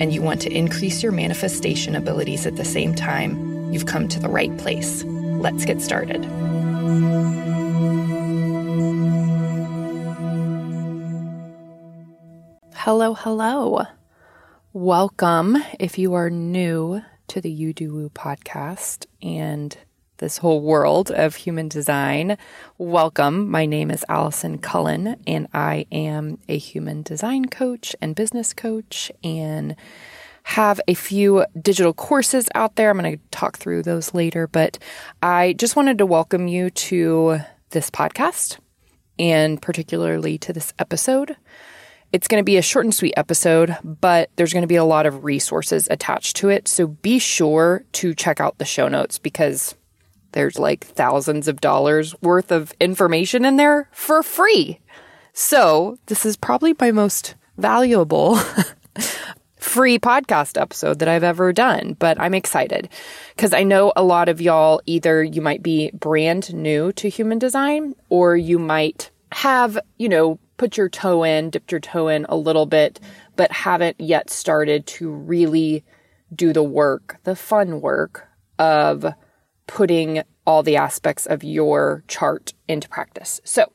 and you want to increase your manifestation abilities at the same time, you've come to the right place. Let's get started. Hello, hello. Welcome if you are new to the You Do Woo podcast and this whole world of human design. Welcome. My name is Allison Cullen, and I am a human design coach and business coach, and have a few digital courses out there. I'm going to talk through those later, but I just wanted to welcome you to this podcast and particularly to this episode. It's going to be a short and sweet episode, but there's going to be a lot of resources attached to it. So be sure to check out the show notes because there's like thousands of dollars worth of information in there for free. So, this is probably my most valuable free podcast episode that I've ever done, but I'm excited because I know a lot of y'all either you might be brand new to human design or you might have, you know, put your toe in, dipped your toe in a little bit, but haven't yet started to really do the work, the fun work of putting all the aspects of your chart into practice. So,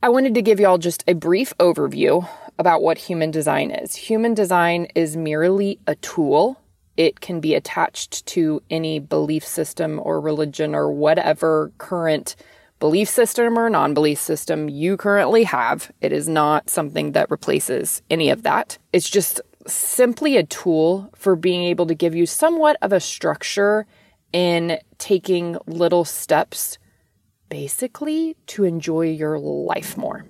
I wanted to give you all just a brief overview about what human design is. Human design is merely a tool. It can be attached to any belief system or religion or whatever current belief system or non belief system you currently have. It is not something that replaces any of that. It's just simply a tool for being able to give you somewhat of a structure in taking little steps basically to enjoy your life more.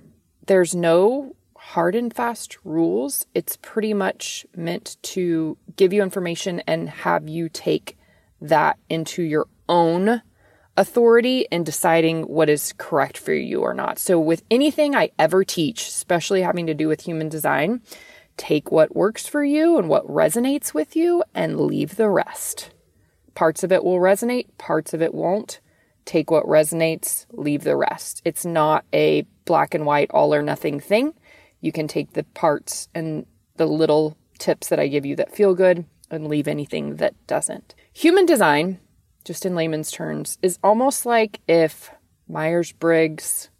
There's no hard and fast rules. It's pretty much meant to give you information and have you take that into your own authority in deciding what is correct for you or not. So, with anything I ever teach, especially having to do with human design, take what works for you and what resonates with you and leave the rest. Parts of it will resonate, parts of it won't. Take what resonates, leave the rest. It's not a black and white, all or nothing thing. You can take the parts and the little tips that I give you that feel good and leave anything that doesn't. Human design, just in layman's terms, is almost like if Myers Briggs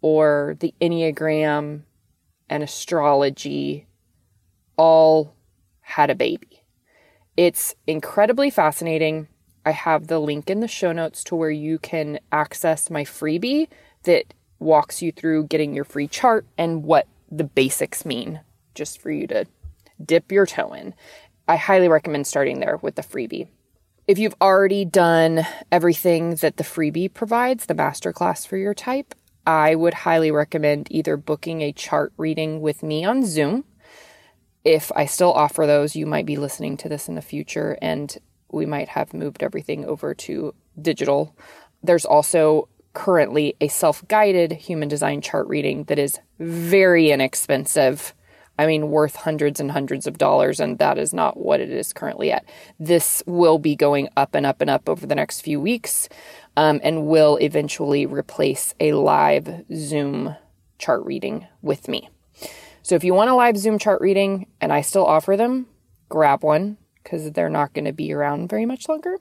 or the Enneagram and astrology all had a baby. It's incredibly fascinating. I have the link in the show notes to where you can access my freebie that walks you through getting your free chart and what the basics mean, just for you to dip your toe in. I highly recommend starting there with the freebie. If you've already done everything that the freebie provides, the masterclass for your type, I would highly recommend either booking a chart reading with me on Zoom if I still offer those, you might be listening to this in the future and we might have moved everything over to digital. There's also currently a self guided human design chart reading that is very inexpensive. I mean, worth hundreds and hundreds of dollars, and that is not what it is currently at. This will be going up and up and up over the next few weeks um, and will eventually replace a live Zoom chart reading with me. So if you want a live Zoom chart reading and I still offer them, grab one because they're not going to be around very much longer.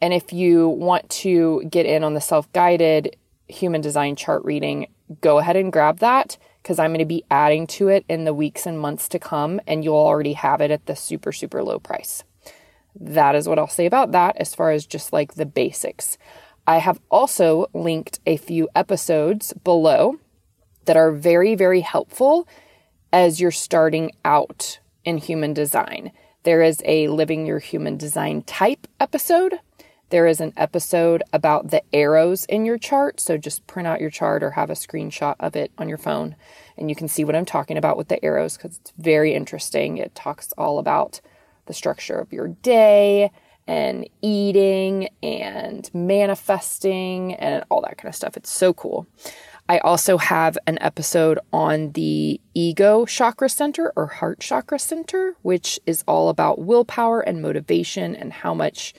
And if you want to get in on the self guided human design chart reading, go ahead and grab that because I'm going to be adding to it in the weeks and months to come, and you'll already have it at the super, super low price. That is what I'll say about that as far as just like the basics. I have also linked a few episodes below that are very, very helpful as you're starting out in human design. There is a Living Your Human Design Type episode, There is an episode about the arrows in your chart. So just print out your chart or have a screenshot of it on your phone and you can see what I'm talking about with the arrows because it's very interesting. It talks all about the structure of your day and eating and manifesting and all that kind of stuff. It's so cool. I also have an episode on the ego chakra center or heart chakra center, which is all about willpower and motivation and how much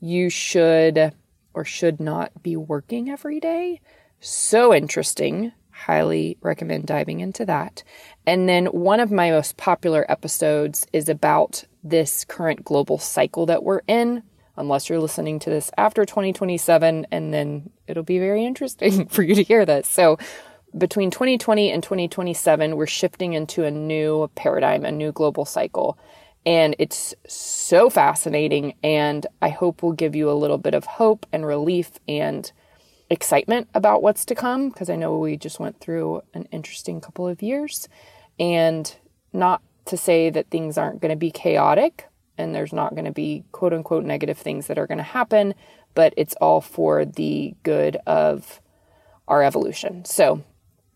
you should or should not be working every day. So interesting. Highly recommend diving into that. And then one of my most popular episodes is about this current global cycle that we're in unless you're listening to this after 2027, and then it'll be very interesting for you to hear this. So, between 2020 and 2027, we're shifting into a new paradigm, a new global cycle. And it's so fascinating. And I hope will give you a little bit of hope and relief and excitement about what's to come because I know we just went through an interesting couple of years. And not to say that things aren't going to be chaotic, and there's not going to be quote unquote negative things that are going to happen, but it's all for the good of our evolution. So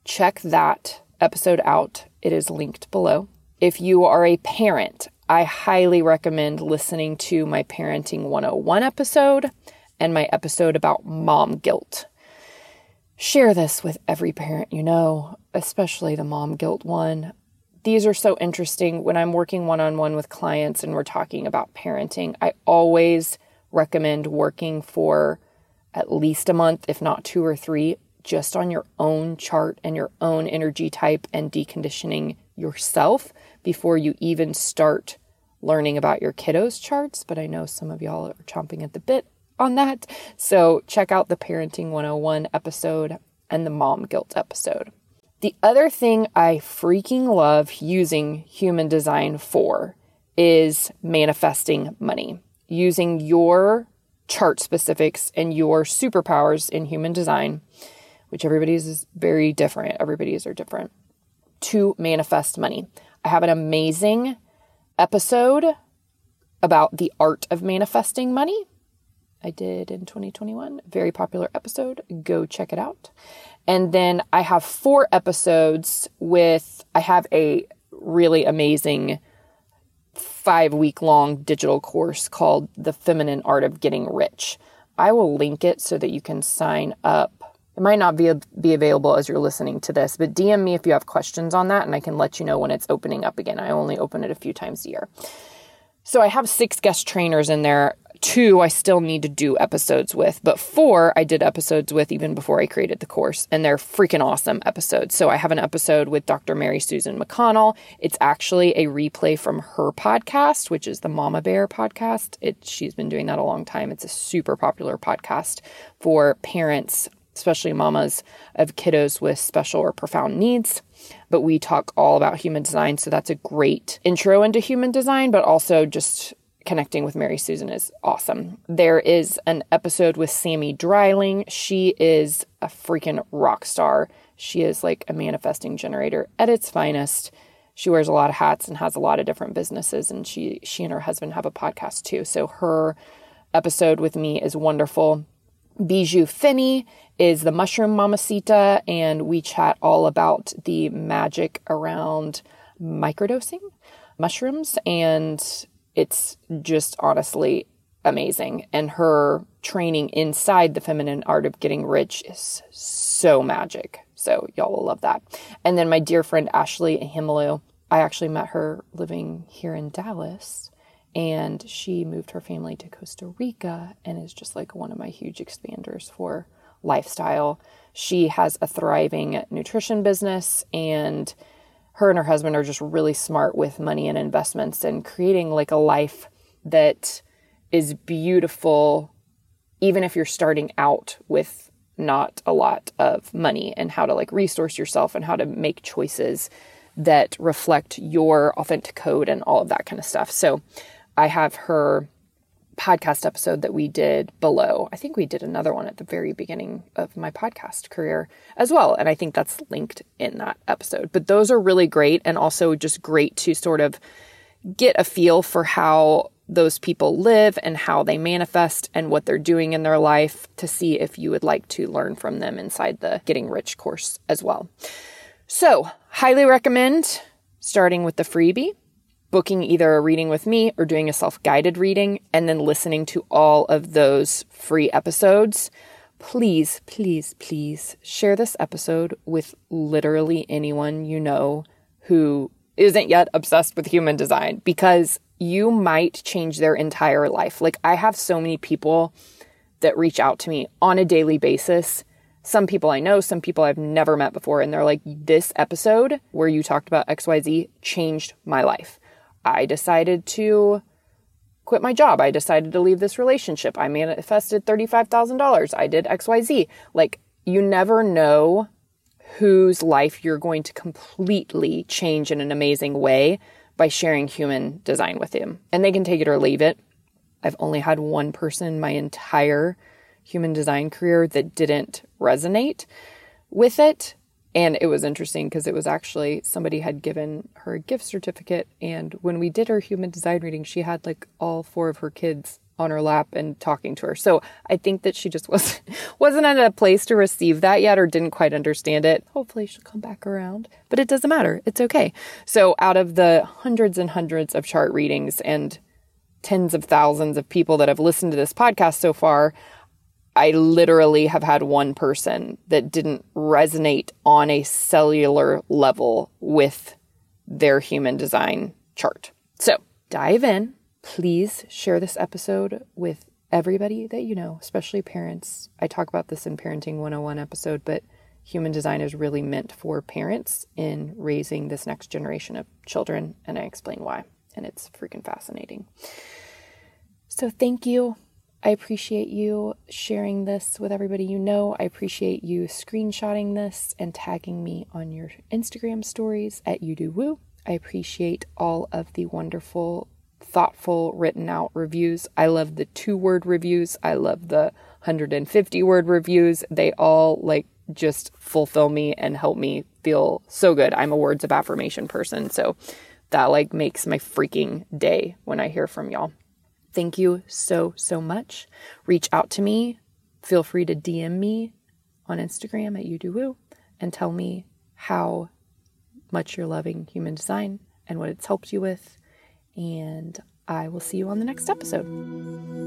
check that episode out. It is linked below. If you are a parent, I highly recommend listening to my Parenting 101 episode and my episode about mom guilt. Share this with every parent you know, especially the mom guilt one these are so interesting when I'm working one on one with clients and we're talking about parenting. I always recommend working for at least a month, if not two or three, just on your own chart and your own energy type and deconditioning yourself before you even start learning about your kiddos' charts. But I know some of y'all are chomping at the bit on that. So check out the Parenting 101 episode and the Mom Guilt episode. The other thing I freaking love using human design for is manifesting money. Using your chart specifics and your superpowers in human design, which everybody's is very different. Everybody's are different to manifest money. I have an amazing episode about the art of manifesting money. I did in 2021. Very popular episode. Go check it out. And then I have four episodes with, I have a really amazing five week long digital course called The Feminine Art of Getting Rich. I will link it so that you can sign up. It might not be, be available as you're listening to this, but DM me if you have questions on that and I can let you know when it's opening up again. I only open it a few times a year. So I have six guest trainers in there Two, I still need to do episodes with, but four, I did episodes with even before I created the course, and they're freaking awesome episodes. So I have an episode with Dr. Mary Susan McConnell. It's actually a replay from her podcast, which is the Mama Bear podcast. It, she's been doing that a long time. It's a super popular podcast for parents, especially mamas of kiddos with special or profound needs but we talk all about human design. So that's a great intro into human design, but also just connecting with Mary Susan is awesome. There is an episode with Sammy Dryling. She is a freaking rock star. She is like a manifesting generator at its finest. She wears a lot of hats and has a lot of different businesses and she she and her husband have a podcast too. So her episode with me is wonderful. Bijou Finney is the mushroom mamacita and we chat all about the magic around microdosing mushrooms and it's just honestly amazing. And her training inside the feminine art of getting rich is so magic. So y'all will love that. And then my dear friend Ashley Himelu, I actually met her living here in Dallas and she moved her family to Costa Rica and is just like one of my huge expanders for lifestyle. She has a thriving nutrition business and her and her husband are just really smart with money and investments and creating like a life that is beautiful, even if you're starting out with not a lot of money and how to like resource yourself and how to make choices that reflect your authentic code and all of that kind of stuff. So I have her podcast episode that we did below. I think we did another one at the very beginning of my podcast career as well. And I think that's linked in that episode. But those are really great and also just great to sort of get a feel for how those people live and how they manifest and what they're doing in their life to see if you would like to learn from them inside the Getting Rich course as well. So, highly recommend starting with the freebie, booking either a reading with me or doing a self guided reading, and then listening to all of those free episodes. Please, please, please share this episode with literally anyone you know who isn't yet obsessed with human design because you might change their entire life. Like, I have so many people that reach out to me on a daily basis. Some people I know, some people I've never met before, and they're like, This episode where you talked about XYZ changed my life. I decided to quit my job. I decided to leave this relationship. I manifested $35,000. I did XYZ. Like, you never know whose life you're going to completely change in an amazing way by sharing human design with them. And they can take it or leave it. I've only had one person my entire human design career that didn't resonate with it. And it was interesting because it was actually somebody had given her a gift certificate. And when we did her human design reading, she had like all four of her kids on her lap and talking to her. So I think that she just wasn't wasn't at a place to receive that yet or didn't quite understand it. Hopefully she'll come back around. But it doesn't matter. It's okay. So out of the hundreds and hundreds of chart readings and tens of thousands of people that have listened to this podcast so far, I literally have had one person that didn't resonate on a cellular level with their human design chart. So dive in Please share this episode with everybody that you know, especially parents. I talk about this in Parenting 101 episode, but human design is really meant for parents in raising this next generation of children, and I explain why. And it's freaking fascinating. So, thank you. I appreciate you sharing this with everybody you know. I appreciate you screenshotting this and tagging me on your Instagram stories at You Do Woo. I appreciate all of the wonderful thoughtful, written out reviews. I love the two word reviews. I love the 150 word reviews. They all like just fulfill me and help me feel so good. I'm a words of affirmation person. So that like makes my freaking day when I hear from y'all. Thank you so, so much. Reach out to me. Feel free to DM me on Instagram at YouDoWoo and tell me how much you're loving human design and what it's helped you with and I will see you on the next episode.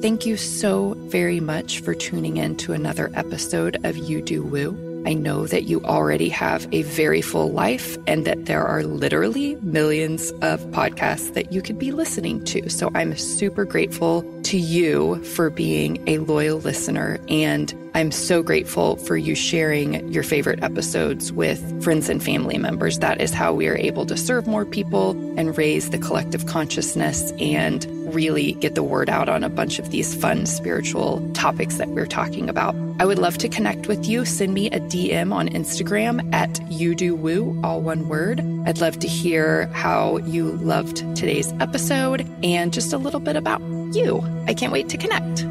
Thank you so very much for tuning in to another episode of You Do Woo. I know that you already have a very full life and that there are literally millions of podcasts that you could be listening to. So I'm super grateful to you for being a loyal listener. And I'm so grateful for you sharing your favorite episodes with friends and family members. That is how we are able to serve more people and raise the collective consciousness and really get the word out on a bunch of these fun spiritual topics that we're talking about. I would love to connect with you. Send me a DM on Instagram at you do woo, all one word. I'd love to hear how you loved today's episode and just a little bit about you. I can't wait to connect.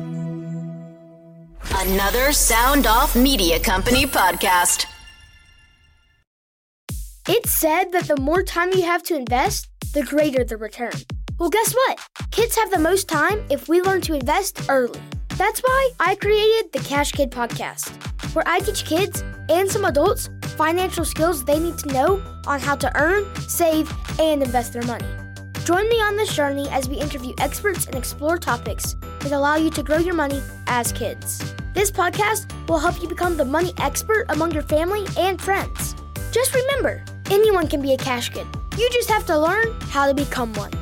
Another Sound Off Media Company podcast. It's said that the more time you have to invest, the greater the return. Well, guess what? Kids have the most time if we learn to invest early. That's why I created the Cash Kid podcast, where I teach kids and some adults financial skills they need to know on how to earn, save, and invest their money. Join me on this journey as we interview experts and explore topics that allow you to grow your money as kids. This podcast will help you become the money expert among your family and friends. Just remember, anyone can be a cash kid. You just have to learn how to become one.